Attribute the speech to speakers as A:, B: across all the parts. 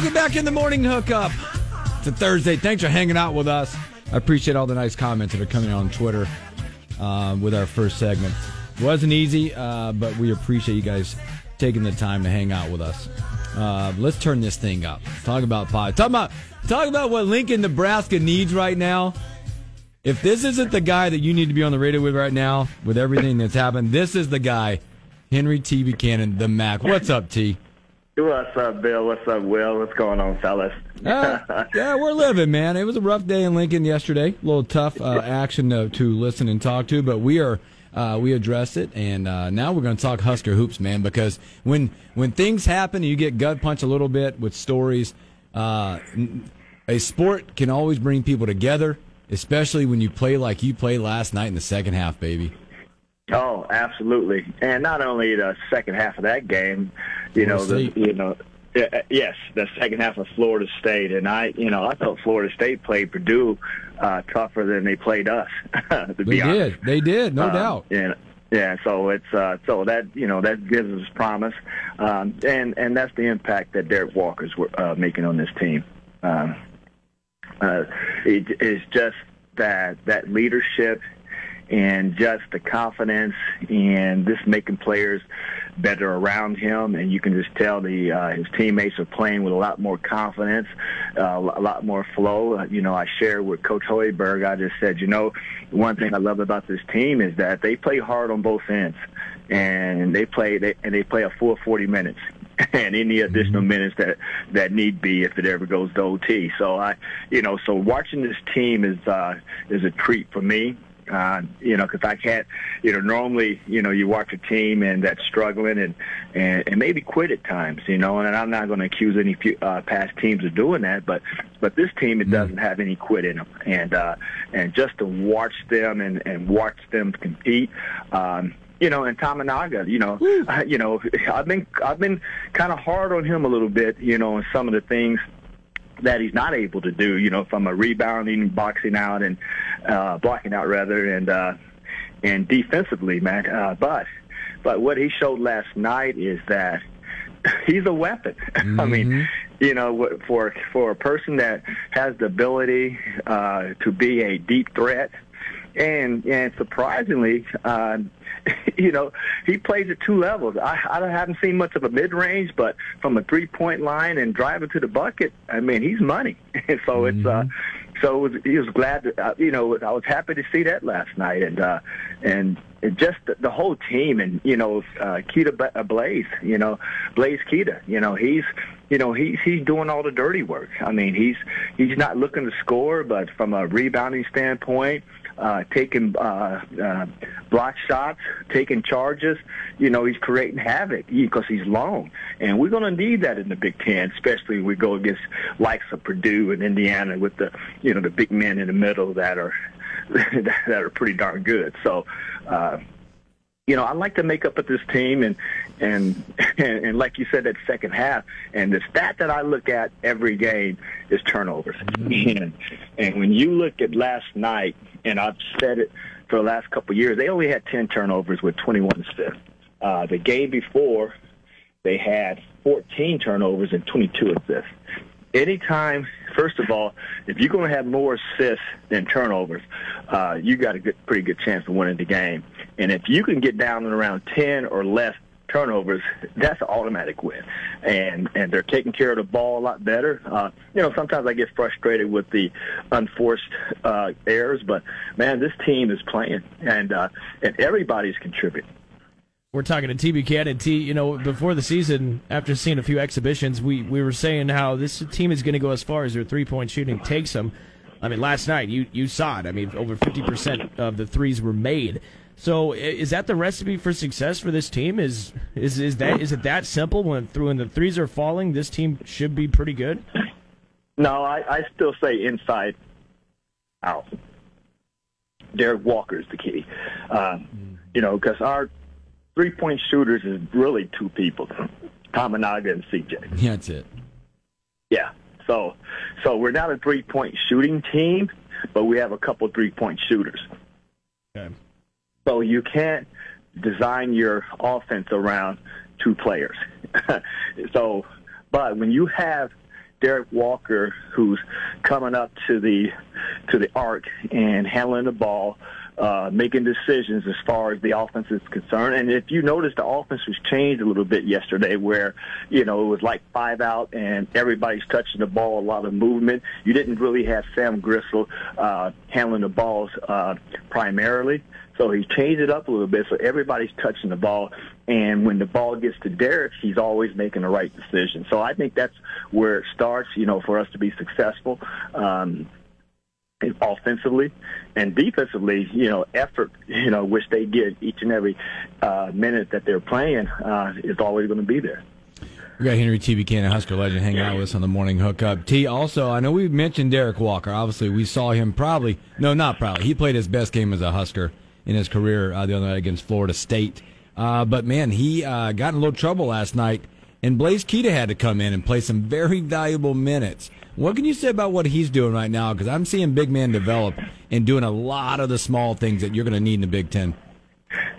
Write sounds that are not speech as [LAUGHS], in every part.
A: Welcome back in the morning hookup. It's a Thursday. Thanks for hanging out with us. I appreciate all the nice comments that are coming on Twitter uh, with our first segment. It wasn't easy, uh, but we appreciate you guys taking the time to hang out with us. Uh, let's turn this thing up. Talk about pie. Talk about talk about what Lincoln, Nebraska needs right now. If this isn't the guy that you need to be on the radio with right now, with everything that's happened, this is the guy, Henry T. Buchanan, the Mac. What's up, T?
B: What's up, Bill? What's up, Will? What's going on, fellas?
A: Uh, [LAUGHS] yeah, we're living, man. It was a rough day in Lincoln yesterday. A little tough uh, action to, to, listen and talk to, but we are uh, we addressed it, and uh, now we're going to talk Husker hoops, man. Because when when things happen, and you get gut punch a little bit with stories. Uh, a sport can always bring people together, especially when you play like you played last night in the second half, baby.
B: Oh, absolutely, and not only the second half of that game, you know, the, you know, yes, the second half of Florida State, and I, you know, I thought Florida State played Purdue uh, tougher than they played us. [LAUGHS] to
A: they
B: be
A: did,
B: honest.
A: they did, no
B: Um,
A: doubt.
B: Yeah, yeah. So it's uh, so that you know that gives us promise, um, and and that's the impact that Derrick Walker's uh, making on this team. Um, uh, it, it's just that that leadership and just the confidence and just making players better around him and you can just tell the uh, his teammates are playing with a lot more confidence uh, a lot more flow uh, you know I shared with coach Hoiberg I just said you know one thing I love about this team is that they play hard on both ends and they play they, and they play a full 40 minutes [LAUGHS] and any additional minutes that that need be if it ever goes to OT. So I, you know, so watching this team is uh, is a treat for me. Uh, you know, because I can't, you know, normally, you know, you watch a team and that's struggling and and, and maybe quit at times, you know, and I'm not going to accuse any few, uh, past teams of doing that, but but this team it doesn't have any quit in them, and uh, and just to watch them and and watch them compete. Um, you know, and Tominaga, you know, uh, [LAUGHS] you know, I've been I've been kind of hard on him a little bit, you know, and some of the things that he's not able to do, you know, from a rebounding, boxing out, and uh, blocking out rather, and uh, and defensively, man. Uh, but but what he showed last night is that [LAUGHS] he's a weapon. [LAUGHS] I mean, you know, for for a person that has the ability uh, to be a deep threat, and and surprisingly, uh, [LAUGHS] you know, he plays at two levels. I, I haven't seen much of a mid range, but from a three point line and driving to the bucket, I mean, he's money. And so it's uh, so it was, he was glad. To, uh, you know, I was happy to see that last night, and uh, and it just the, the whole team, and you know, uh, Keita uh, Blaise, you know, Blaise Keita, you know, he's you know he's he's doing all the dirty work. I mean, he's he's not looking to score, but from a rebounding standpoint, uh, taking uh, uh, block shots, taking charges. You know, he's creating havoc because he's long, and we're going to need that in the Big Ten, especially when we go against likes of Purdue and Indiana with the you know the big men in the middle that are [LAUGHS] that are pretty darn good. So. Uh, you know, I like to make up with this team, and and [LAUGHS] and, and like you said, that second half, and the stat that I look at every game is turnovers. And, and when you look at last night, and I've said it for the last couple of years, they only had 10 turnovers with 21 assists. Uh, the game before, they had 14 turnovers and 22 assists. Anytime, first of all, if you're going to have more assists than turnovers, uh, you got a good, pretty good chance of winning the game. And if you can get down and around 10 or less turnovers, that's an automatic win. And and they're taking care of the ball a lot better. Uh, you know, sometimes I get frustrated with the unforced uh, errors, but man, this team is playing, and uh, and everybody's contributing.
C: We're talking to T. Buchanan. T, you know, before the season, after seeing a few exhibitions, we, we were saying how this team is going to go as far as their three point shooting takes them. I mean, last night you you saw it. I mean, over fifty percent of the threes were made. So is that the recipe for success for this team? Is is is that is it that simple? When through when the threes are falling, this team should be pretty good.
B: No, I, I still say inside out. Derrick Walker is the key. Uh, you know, because our three point shooters is really two people, Tominaga and CJ.
A: Yeah, that's it.
B: Yeah. So, so we're not a three point shooting team, but we have a couple three point shooters.
C: Okay.
B: So you can't design your offense around two players. [LAUGHS] so, but when you have Derrick Walker, who's coming up to the to the arc and handling the ball, uh, making decisions as far as the offense is concerned. And if you notice, the offense was changed a little bit yesterday, where you know it was like five out and everybody's touching the ball, a lot of movement. You didn't really have Sam Griesel uh, handling the balls uh, primarily. So he changed it up a little bit so everybody's touching the ball. And when the ball gets to Derrick, he's always making the right decision. So I think that's where it starts, you know, for us to be successful. Um, offensively and defensively, you know, effort, you know, which they get each and every uh, minute that they're playing uh, is always going to be there.
A: We got Henry T. Buchanan, Husker legend, hanging out with us on the morning hookup. T. Also, I know we mentioned Derrick Walker. Obviously, we saw him probably no, not probably. He played his best game as a Husker in his career uh, the other night against Florida State. Uh, but man, he uh, got in a little trouble last night, and Blaise Keita had to come in and play some very valuable minutes. What can you say about what he's doing right now? Because I'm seeing big man develop and doing a lot of the small things that you're going to need in the Big Ten.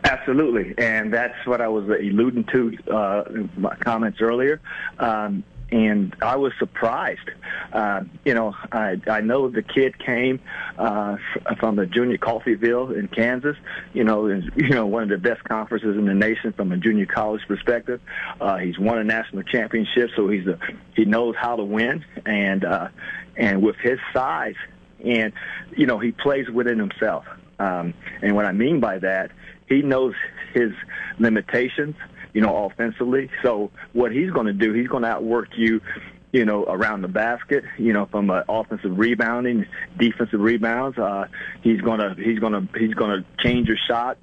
B: Absolutely, and that's what I was alluding to uh, in my comments earlier. Um, and I was surprised. Uh, you know, I I know the kid came uh, from the junior Coffeyville in Kansas. You know, and, [LAUGHS] you know one of the best conferences in the nation from a junior college perspective. Uh, he's won a national championship, so he's a he knows how to win, and uh, and with his size, and you know he plays within himself. Um, and what I mean by that, he knows his limitations you know, offensively. So what he's going to do, he's going to outwork you, you know, around the basket, you know, from uh, offensive rebounding, defensive rebounds. Uh, he's gonna he's gonna he's gonna change your shot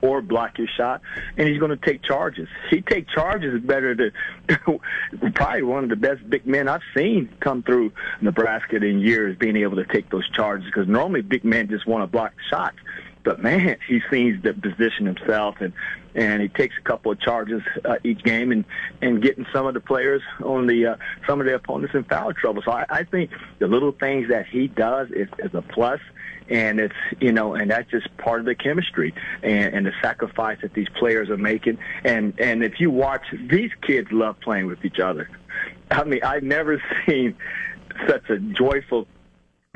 B: or block your shot, and he's gonna take charges. He take charges better than [LAUGHS] probably one of the best big men I've seen come through Nebraska in years, being able to take those charges because normally big men just want to block shots but man, he seems to position himself and and he takes a couple of charges uh, each game and and getting some of the players on the uh, some of the opponents in foul trouble. So I, I think the little things that he does is, is a plus and it's you know and that's just part of the chemistry and, and the sacrifice that these players are making and and if you watch these kids love playing with each other i mean i've never [LAUGHS] seen such a joyful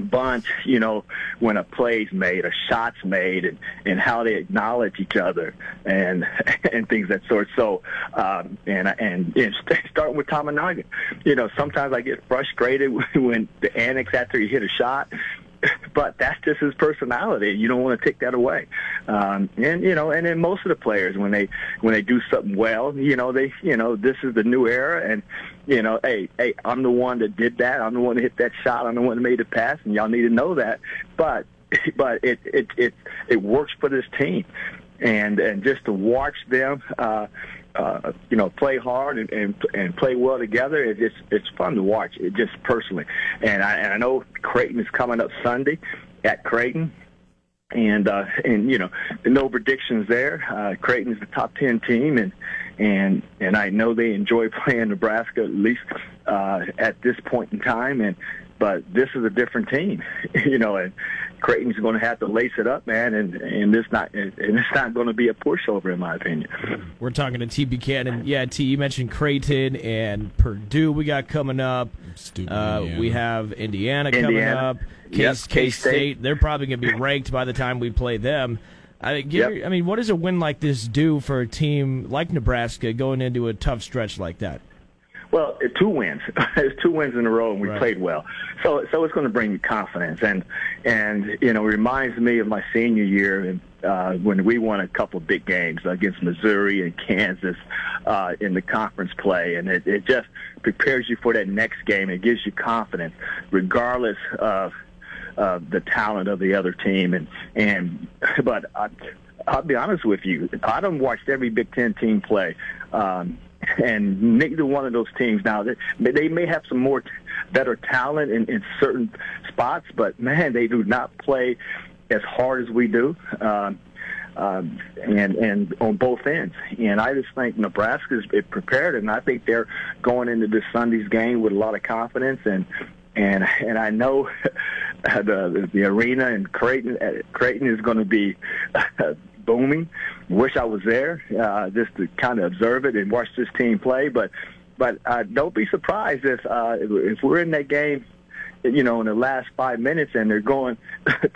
B: bunch, you know, when a play's made, a shot's made, and, and how they acknowledge each other and [LAUGHS] and things that sort. So, um, and and, and [LAUGHS] starting with Tominaga, you know, sometimes I get frustrated [LAUGHS] when the annex after you hit a shot, but that's just his personality. You don't want to take that away. Um, and you know, and then most of the players when they when they do something well, you know, they you know this is the new era, and you know, hey, hey, I'm the one that did that. I'm the one that hit that shot. I'm the one that made the pass, and y'all need to know that. But [LAUGHS] but it it it it works for this team, and and just to watch them. uh uh, you know, play hard and, and and play well together. It, it's it's fun to watch. It just personally, and I and I know Creighton is coming up Sunday at Creighton, and uh, and you know, no predictions there. Uh, Creighton is the top ten team, and and and I know they enjoy [LAUGHS] playing Nebraska at least uh, at this point in time, and but this is a different team, [LAUGHS] you know, and Creighton's going to have to lace it up, man, and and it's not and it's not going to be a pushover in my opinion.
C: We're talking to T. Buchanan. Yeah, T. You mentioned Creighton and Purdue. We got coming up.
A: Stupid.
C: Uh, we have Indiana,
B: Indiana.
C: coming up. K
B: Yep,
C: State.
B: K-State.
C: They're probably going to be ranked by the time we play them. I, give, yep. I mean, what does a win like this do for a team like Nebraska going into a tough stretch like that?
B: Well, two wins. [LAUGHS] it's two wins in a row, and we right. played well. So, so it's going to bring you confidence, and and you know, it reminds me of my senior year uh, when we won a couple of big games against Missouri and Kansas uh, in the conference play, and it, it just prepares you for that next game. It gives you confidence, regardless of uh, the talent of the other team. And and but I, I'll be honest with you, I don't watched every Big Ten team play. Um, and neither one of those teams now they, they may have some more better talent in, in certain spots, but man, they do not play as hard as we do. Um, um, and and on both ends. And I just think Nebraska's prepared, and I think they're going into this Sunday's game with a lot of confidence. And and and I know [LAUGHS] the the arena in Creighton uh, Creighton is going to be booming. Wish I was there uh, just to kind of observe it and watch this team play. But but uh, don't be surprised if uh, if we're in that game, you know, in the last five minutes and they're going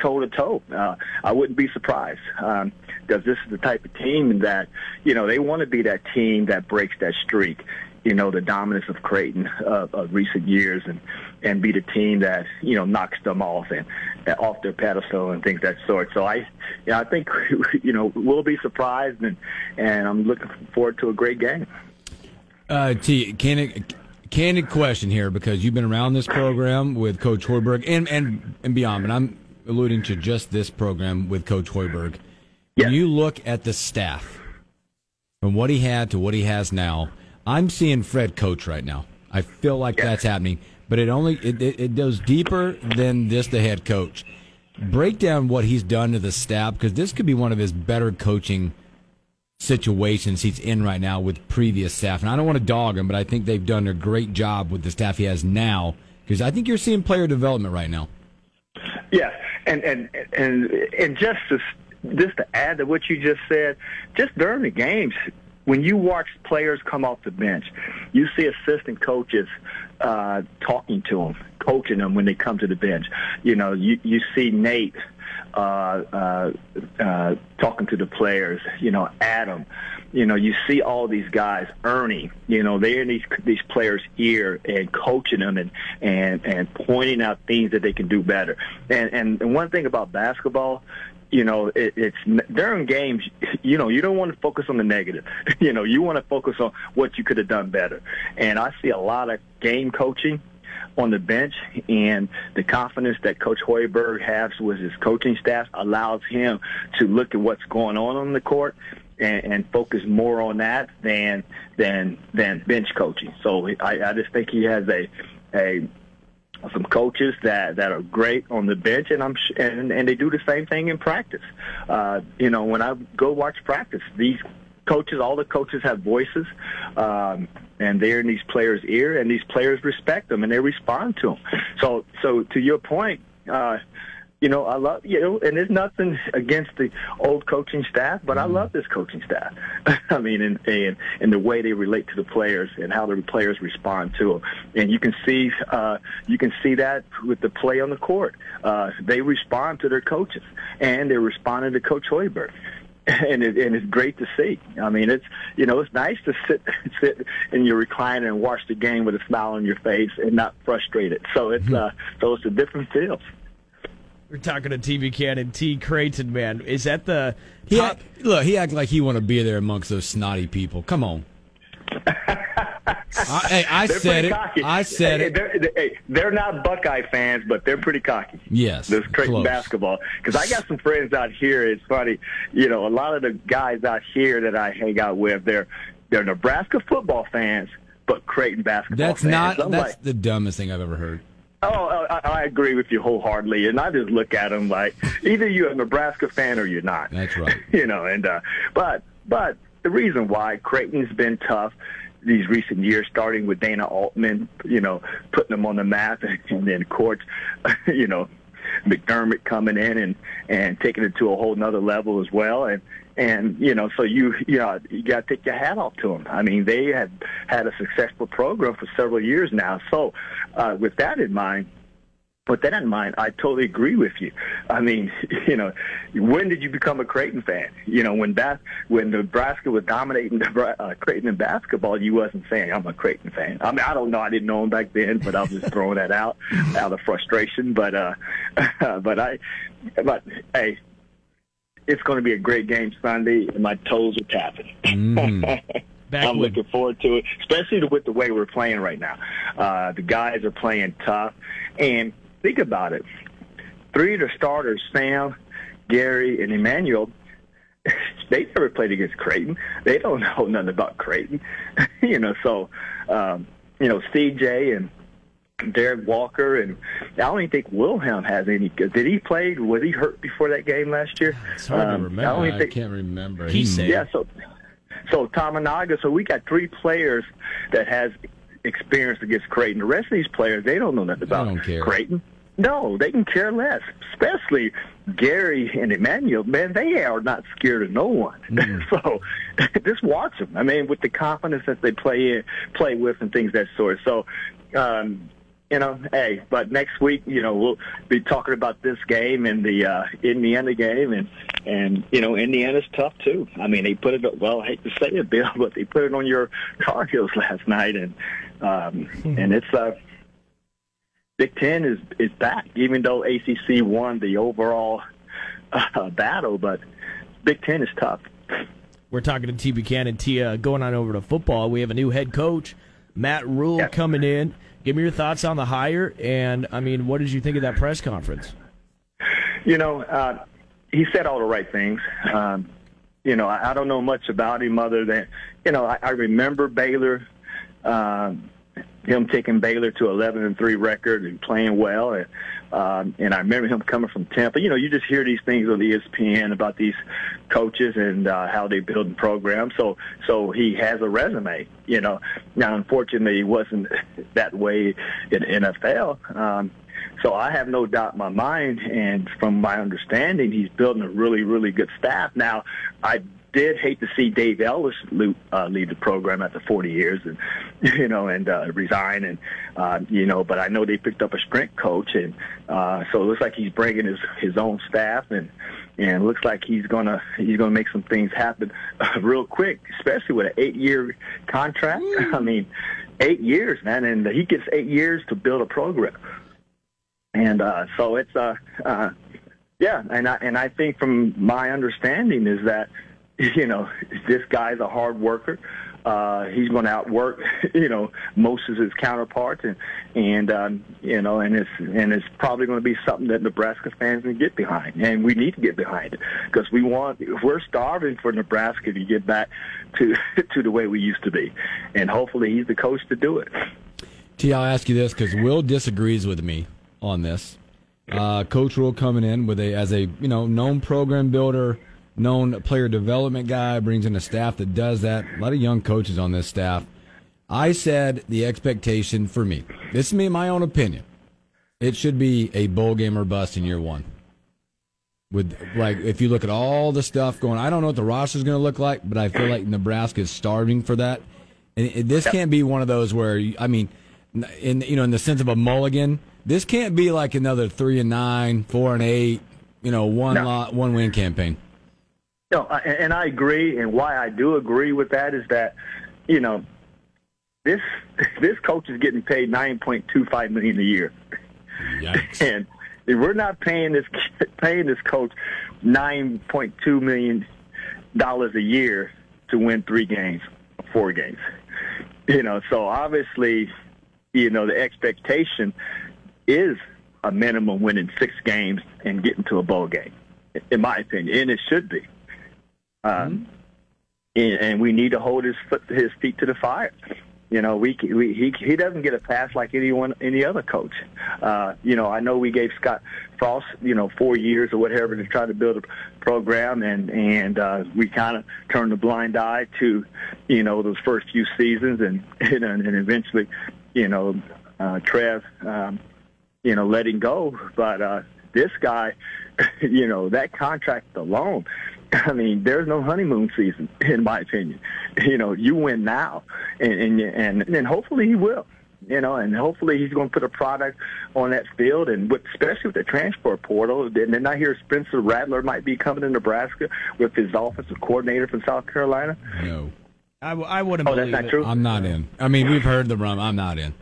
B: toe to toe. Uh, I wouldn't be surprised because um, this is the type of team that you know they want to be that team that breaks that streak you know, the dominance of Creighton uh, of recent years and, and be the team that, you know, knocks them off and uh, off their pedestal and things that sort. So I, yeah, I think, [LAUGHS] you know, we'll be surprised and, and I'm looking forward to a great game.
A: Uh, T, candid, candid question here because you've been around this program with Coach Hoiberg and, and, and beyond, but I'm alluding to just this program with Coach Hoiberg. When you look at the staff, from what he had to what he has now, I'm seeing Fred coach right now. I feel like that's happening, but it only it, it, it goes deeper than just the head coach. Break down what he's done to the staff because this could be one of his better coaching situations he's in right now with previous staff. And I don't want to dog him, but I think they've done a great job with the staff he has now because I think you're seeing player development right now.
B: Yes, and and and and just to, just to add to what you just said, just during the games, when you watch players come off the bench, you see assistant coaches uh, talking to them, coaching them when they come to the bench. You know, you you see Nate uh, uh, uh, talking to the players. You know, Adam. You know, you see all these guys, Ernie. You know, they're in these these players' ear and coaching them and and and pointing out things that they can do better. And and one thing about basketball, you know, it, it's during games, you know, you don't want to focus on the negative. [LAUGHS] you know, you want to focus on what you could have done better. And I see a lot of game coaching on the bench, and the confidence that Coach Hoiberg has with his coaching staff allows him to look at what's going on on the court and, and focus more on that than than than bench coaching. So I, I just think he has a a some coaches that that are great on the bench, and I'm and and they do the same thing in practice. Uh, you know, when I go watch practice, these coaches, all the coaches have voices, um, and they're in these players' ear, and these players respect them and they respond to them. So, so to your point. Uh, you know, I love you know, and there's nothing against the old coaching staff, but mm-hmm. I love this coaching staff. [LAUGHS] I mean, and, and and the way they relate to the players and how the players respond to them, and you can see uh, you can see that with the play on the court. Uh, they respond to their coaches, and they're responding to Coach Hoiberg [LAUGHS] and it, and it's great to see. I mean, it's you know it's nice to sit [LAUGHS] sit in your recliner and watch the game with a smile on your face and not frustrated. So it's mm-hmm. uh, so it's a different feel.
C: We're talking to T. Buchanan T. Creighton, man. Is that the
A: he top? Act, look, he acted like he want to be there amongst those snotty people. Come on. [LAUGHS] I, hey, I said it.
B: Cocky.
A: I said
B: hey,
A: it.
B: They're, hey, they're not Buckeye fans, but they're pretty cocky.
A: Yes,
B: this Creighton
A: close.
B: basketball. Because I got some friends out here. It's funny, you know, a lot of the guys out here that I hang out with, they're they're Nebraska football fans, but Creighton basketball.
A: That's
B: fans.
A: not. that's like, the dumbest thing I've ever heard.
B: Oh, I, I agree with you wholeheartedly, and I just look at them like either you're a Nebraska fan or you're not.
A: That's right. [LAUGHS]
B: you know, and uh, but but the reason why Creighton's been tough these recent years, starting with Dana Altman, you know, putting them on the map, [LAUGHS] and then courts, [LAUGHS] you know, McDermott coming in and and taking it to a whole nother level as well, and and you know, so you you know you got to take your hat off to them. I mean, they had had a successful program for several years now. So, uh, with that in mind, But that in mind, I totally agree with you. I mean, [LAUGHS] you know, when did you become a Creighton fan? You know, when bas- when Nebraska was dominating uh, Creighton in basketball, you wasn't saying I'm a Creighton fan. I mean, I don't know. I didn't know him back then, but I was just throwing that out [LAUGHS] out of frustration. But uh, [LAUGHS] but I, but hey, it's going to be a great game Sunday, and my toes are tapping.
A: Mm.
B: I'm looking forward to it, especially with the way we're playing right now. Uh, the guys are playing tough, and think about it. Three of the starters, Sam, Gary, and Emmanuel, [LAUGHS] they never played against Creighton. They don't [LAUGHS] know nothing about Creighton. [LAUGHS] you know, so, um, you know, CJ and Derrick Walker, and I don't even think Wilcher has any. Did he play? Was he hurt before that game last year?
C: It's hard um, to remember. I,
A: don't even think, I can't remember.
C: He said,
B: yeah. So, so Tominaga. So we got three players that has experience against Creighton. The rest of these players, they don't know nothing about Creighton. No, they can care less. Especially Gary and Emmanuel, man, they are not scared of no one. [LAUGHS] Mm. so [LAUGHS] just watch them. I mean, with the confidence that they play in, play with, and things that sort. So um, you know, hey, but next week, you know, we'll be talking about this game and the uh, Indiana game, and and you know, Indiana's tough too. I mean, they put it. Well, I hate to say it, Bill, [LAUGHS] but they put it on your Tar Heels last night, and um, mm-hmm. and it's uh, Big Ten is is back, even though ACC won the overall uh, battle, but Big Ten is tough.
C: We're talking to T. Buchanan. T. Uh, going on over to football. We have a new head coach, Matt Rhule, yep. coming in. Give me your thoughts on the hire, and I mean, what did you think of that press conference?
B: You know, uh, he said all the right things. Um, you know, I, I don't know much about him other than, you know, I, I remember Baylor, uh, him taking Baylor to 11 and three record and playing well, and um, and I remember him coming from Tampa. You know, you just hear these things on ESPN about these coaches and uh, how they build programs. So, so he has a resume. You know, now unfortunately, he wasn't [LAUGHS] that way in NFL. Um, so I have no doubt in my mind, and from my understanding, he's building a really, really good staff. Now, I did hate to see Dave Ellis uh, lead the program after 40 years, and [LAUGHS] you know, and uh, resign, and uh, you know. But I know they picked up a sprint coach, and uh, so it looks like he's bringing his his own staff, and and looks like he's gonna he's gonna make some things happen [LAUGHS] real quick, especially with an eight year contract. Mm. [LAUGHS] I mean, eight years, man, and he gets eight years to build a program, and uh, so it's uh, uh, yeah, and I and I think from my understanding is that [LAUGHS] you know, this guy's a hard worker. Uh, he's going to outwork, [LAUGHS] you know, most of his counterparts, and and um, you know, and it's and it's probably going to be something that Nebraska fans can get behind, and we need to get behind it because we want we're starving for Nebraska to get back to [LAUGHS] to the way we used to be, and hopefully he's the coach to do it.
A: T, I'll ask you this because Will disagrees with me on this. Uh, Coach Rhule coming in with a as a you know known program builder known player development guy, brings in a staff that does that. A lot of young coaches on this staff. I said the expectation for me, this is me, in my own opinion, it should be a bowl game or bust in year one. With like, if you look at all the stuff going, I don't know what the roster is going to look like, but I feel like Nebraska is starving for that. And this can't be one of those where, I mean, in you know, in the sense of a mulligan, this can't be like another three and nine, four and eight, you know, one no. lot, one win campaign.
B: No, and I agree. And why I do agree with that is that, you know, this [LAUGHS] this coach is getting paid nine point two five million a year,
A: Yikes. [LAUGHS]
B: and if we're not paying this [LAUGHS] paying this coach nine point two million dollars a year to win three games, four games, you know, so obviously, you know, the expectation is a minimum winning six games and getting to a bowl game, in my opinion, and it should be. Um, mm-hmm. and, and we need to hold his foot, his feet to the fire. You know, we, we he he doesn't get a pass like anyone any other coach. Uh, you know, I know we gave Scott Frost you know four years or whatever to try to build a program, and and uh, we kind of turned a blind eye to you know those first few seasons, and [LAUGHS] and, and eventually, you know, uh, Trev, um, you know, letting go. But uh, this guy, [LAUGHS] you know, that contract alone [LAUGHS] I mean, there's no honeymoon season, in my opinion. You know, you win now, and and and, and hopefully he will. you know, and hopefully he's going to put a product on that field, and with, especially with the transfer portal. And then I hear Spencer Rattler might be coming to Nebraska with his offensive coordinator from South Carolina.
A: No,
C: I, w- I wouldn't
B: Oh,
C: believe
B: that's not
C: it.
B: true.
A: I'm not in. I mean, we've heard the rum. I'm not in.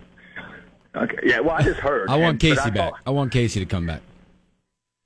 B: Okay, yeah. Well, I just heard.
A: I want
B: And-
A: Casey
B: I
A: back.
B: thought-
A: I want Casey to come back.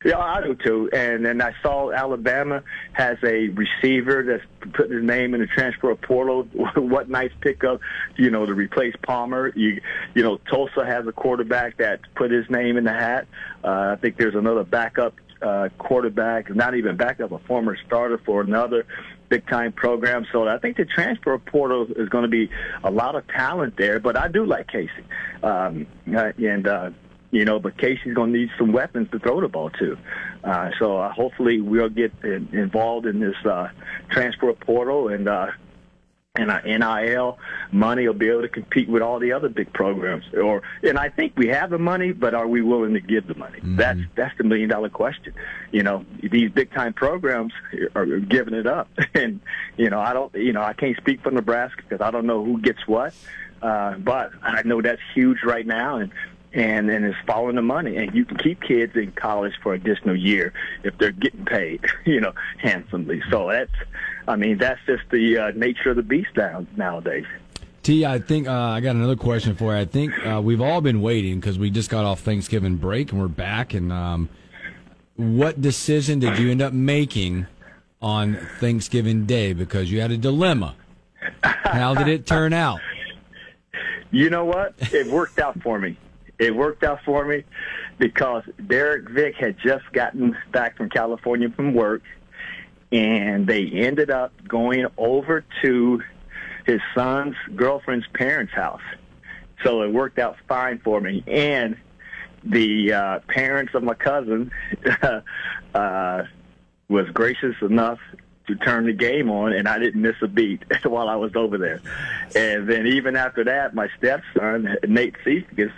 B: Yeah, I do too. And then I saw Alabama has a receiver that's putting his name in the transfer portal. [LAUGHS] what nice pickup, you know, to replace Palmer. You, you know, Tulsa has a quarterback that put his name in the hat. Uh, I think there's another backup uh, quarterback, not even backup, a former starter for another big time program. So I think the transfer portal is going to be a lot of talent there. But I do like Casey, um, uh, and. Uh, you know, but Casey's going to need some weapons to throw the ball to. Uh, so uh, hopefully we'll get in, involved in this uh, transfer portal and uh, and our NIL money will be able to compete with all the other big programs. Or and I think we have the money, but are we willing to give the money? That's that's the million dollar question. You know, these big time programs are giving it up, [LAUGHS] and you know I don't you know I can't speak for Nebraska because I don't know who gets what. Uh, but I know that's huge right now, and and and it's following the money. And you can keep kids in college for an additional year if they're getting paid, [LAUGHS] you know, handsomely. So that's, I mean, that's just the uh, nature of the beast now nowadays.
A: T, I think uh, I got another question for you. I think uh, we've all been waiting because we just got off Thanksgiving break and we're back. And um, what decision did you end up making on Thanksgiving Day? Because you had a dilemma. How did it turn out? [LAUGHS]
B: You know what? It worked out for me. It worked out for me because Derek Vick had just gotten back from California from work, and they ended up going over to his son's girlfriend's parents' house. So it worked out fine for me. And the uh, parents of my cousin [LAUGHS] uh, was gracious enough to turn the game on, and I didn't miss a beat [LAUGHS] while I was over there. And then even after that, my stepson Nate Cephas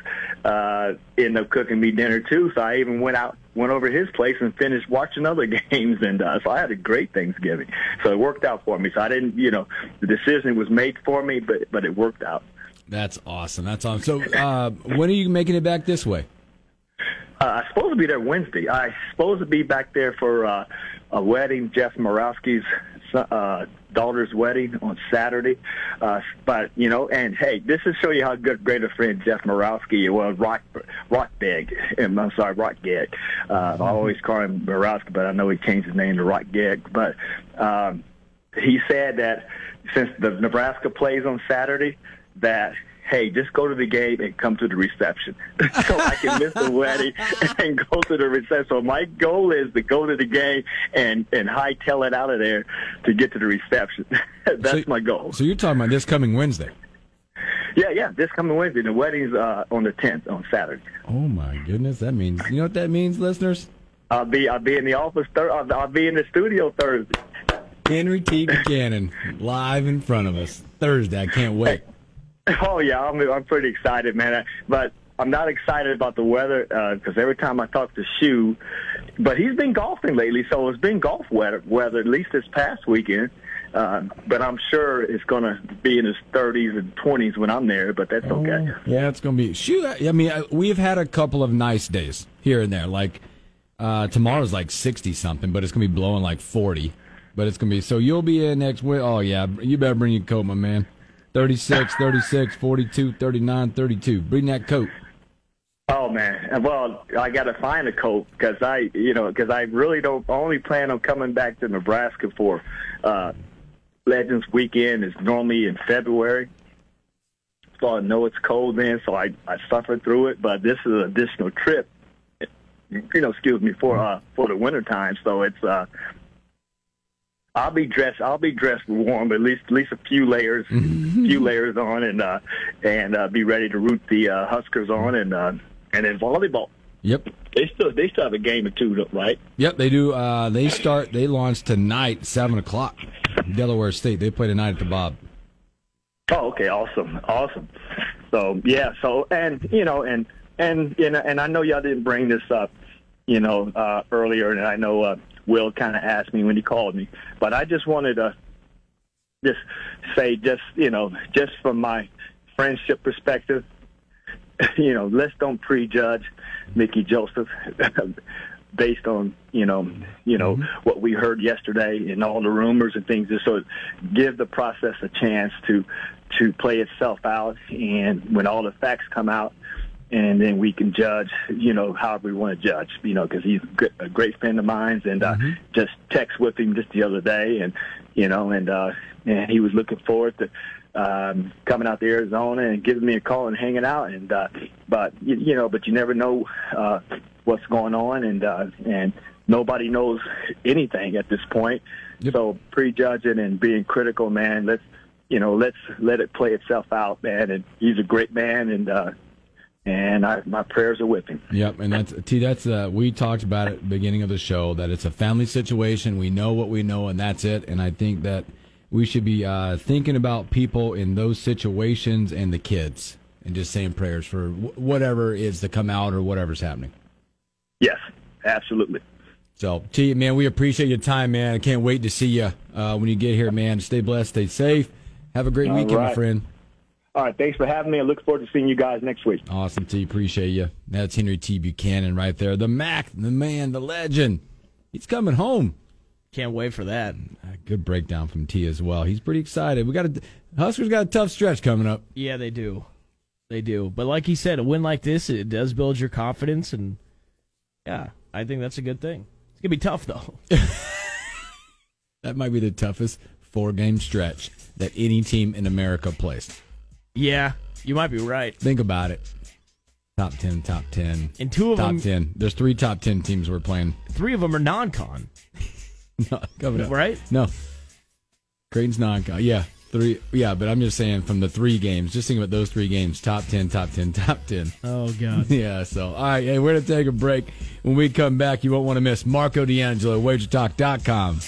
B: uh, ended up cooking me dinner too. So I even went out, went over his place, and finished watching other [LAUGHS] games. And uh, so I had a great Thanksgiving. So it worked out for me. So I didn't, you know, the decision was made for me, but but it worked out.
A: That's awesome. That's awesome. So, uh, when are you making it back this way?
B: Uh, I'm supposed to be there Wednesday. I'm supposed to be back there for uh, a wedding, Jeff Morowski's uh, daughter's wedding on Saturday. Uh, but you know, and hey, this is show you how good, great a friend Jeff Morowski was. Rock, Rockbeg. I'm sorry, Rockgeg. Uh, I always call him Morowski, but I know he changed his name to Rockgeg. But um, he said that since the Nebraska plays on Saturday, that hey, just go to the game and come to the reception. [LAUGHS] so I can miss the wedding [LAUGHS] and go to the reception. So my goal is to go to the game and, and hightail it out of there to get to the reception. [LAUGHS] That's
A: So-
B: my goal.
A: So you're talking about this coming Wednesday?
B: Yeah, yeah, this coming Wednesday. The wedding's uh, on the 10th, on Saturday.
A: Oh my goodness, that means you know what that means, listeners.
B: I'll be I'll be in the office. Thir- I'll, I'll be in the studio Thursday.
A: Henry T. Buchanan live in front of us Thursday. I can't wait. [LAUGHS]
B: Oh yeah, I'm I'm pretty excited, man. But I'm not excited about the weather because every time I talk to Shu, but he's been golfing lately, so it's been golf weather. Weather at least this past weekend. Uh, but I'm sure it's going to be in his 30s and 20s when I'm there. But that's okay.
A: Yeah, it's gonna be. Shoot, I mean, we've had a couple of nice days here and there. Like uh, tomorrow's like sixty something, but it's gonna be blowing like forty. But it's gonna be so you'll be in next week. Oh yeah, you better bring your coat, my man. 36, 36, 42, 39, 32. Bring that coat.
B: Oh man, well I got to find a coat because I, you know, because I really don't only plan on coming back to Nebraska for uh, Legends Weekend. is normally in February, so I know it's cold then, so I I suffered through it. But this is an additional trip, you know, excuse me for uh, for the winter time. So it's uh, I'll be dressed. I'll be dressed warm, at least at least a few layers, few layers on, and uh, and uh, be ready to root the uh, Huskers on, and uh, and then volleyball.
A: Yep.
B: They still they still have a game or two, right?
A: Yep, they do. Uh, they start. They launch tonight, seven o'clock. Delaware State. They play tonight at the Bob.
B: Oh, okay, awesome, awesome. So yeah, so and you know, and and you know, and I know y'all didn't bring this up, you know, uh, earlier, and I know uh, Will kind of asked me when he called me, but I just wanted to just say, just you know, just from my friendship perspective, [LAUGHS] you know, let's don't prejudge Mickey Joseph [LAUGHS] based on you know you know mm-hmm. what we heard yesterday and all the rumors and things. Just so give the process a chance to to play itself out, and when all the facts come out, and then we can judge, you know, however we want to judge, you know, because he's a great friend of mine, and uh, mm-hmm. just text with him just the other day, and you know, and uh, and he was looking forward to um, coming out to Arizona and giving me a call and hanging out, and uh, but you, you know, but you never know uh, what's going on, and uh, and nobody knows anything at this point. Yep. So prejudging and being critical, man, let's you know, let's let it play itself out, man. And he's a great man, and uh, and I, my prayers are with him.
A: Yep, and that's T. That's uh, we talked about it at the beginning of the show that it's a family situation. We know what we know, and that's it. And I think that we should be uh, thinking about people in those situations and the kids, and just saying prayers for whatever is to come out or whatever's happening.
B: Yes, absolutely.
A: So, T, man, we appreciate your time, man. I can't wait to see you uh, when you get here, man. Stay blessed, stay safe. Have a great All weekend, right. my friend.
B: All right, thanks for having me. I look forward to seeing you guys next week.
A: Awesome, T. Appreciate you. That's Henry T. Buchanan right there. The Mac, the man, the legend. He's coming home.
C: Can't wait for that.
A: Good breakdown from T as well. He's pretty excited. We got a Huskers got a tough stretch coming up.
C: Yeah, they do. They do. But like he said, a win like this, it does build your confidence and yeah, I think that's a good thing. It's gonna be tough though. [LAUGHS]
A: that might be the toughest four game stretch that any team in America plays.
C: Yeah, you might be right.
A: Think about it. Top ten, top ten,
C: and two of them
A: top
C: them.
A: ten. There's three top ten teams we're playing.
C: Three of them are non-con. [LAUGHS]
A: no, coming up.
C: Right?
A: No. Creighton's non-con. Yeah, three. Yeah, but I'm just saying from the three games. Just think about those three games. Top ten, top ten, [LAUGHS] top ten.
C: Oh god. [LAUGHS]
A: yeah. So all right, hey, we're gonna take a break. When we come back, you won't want to miss Marco D'Angelo, WagerTalk.com.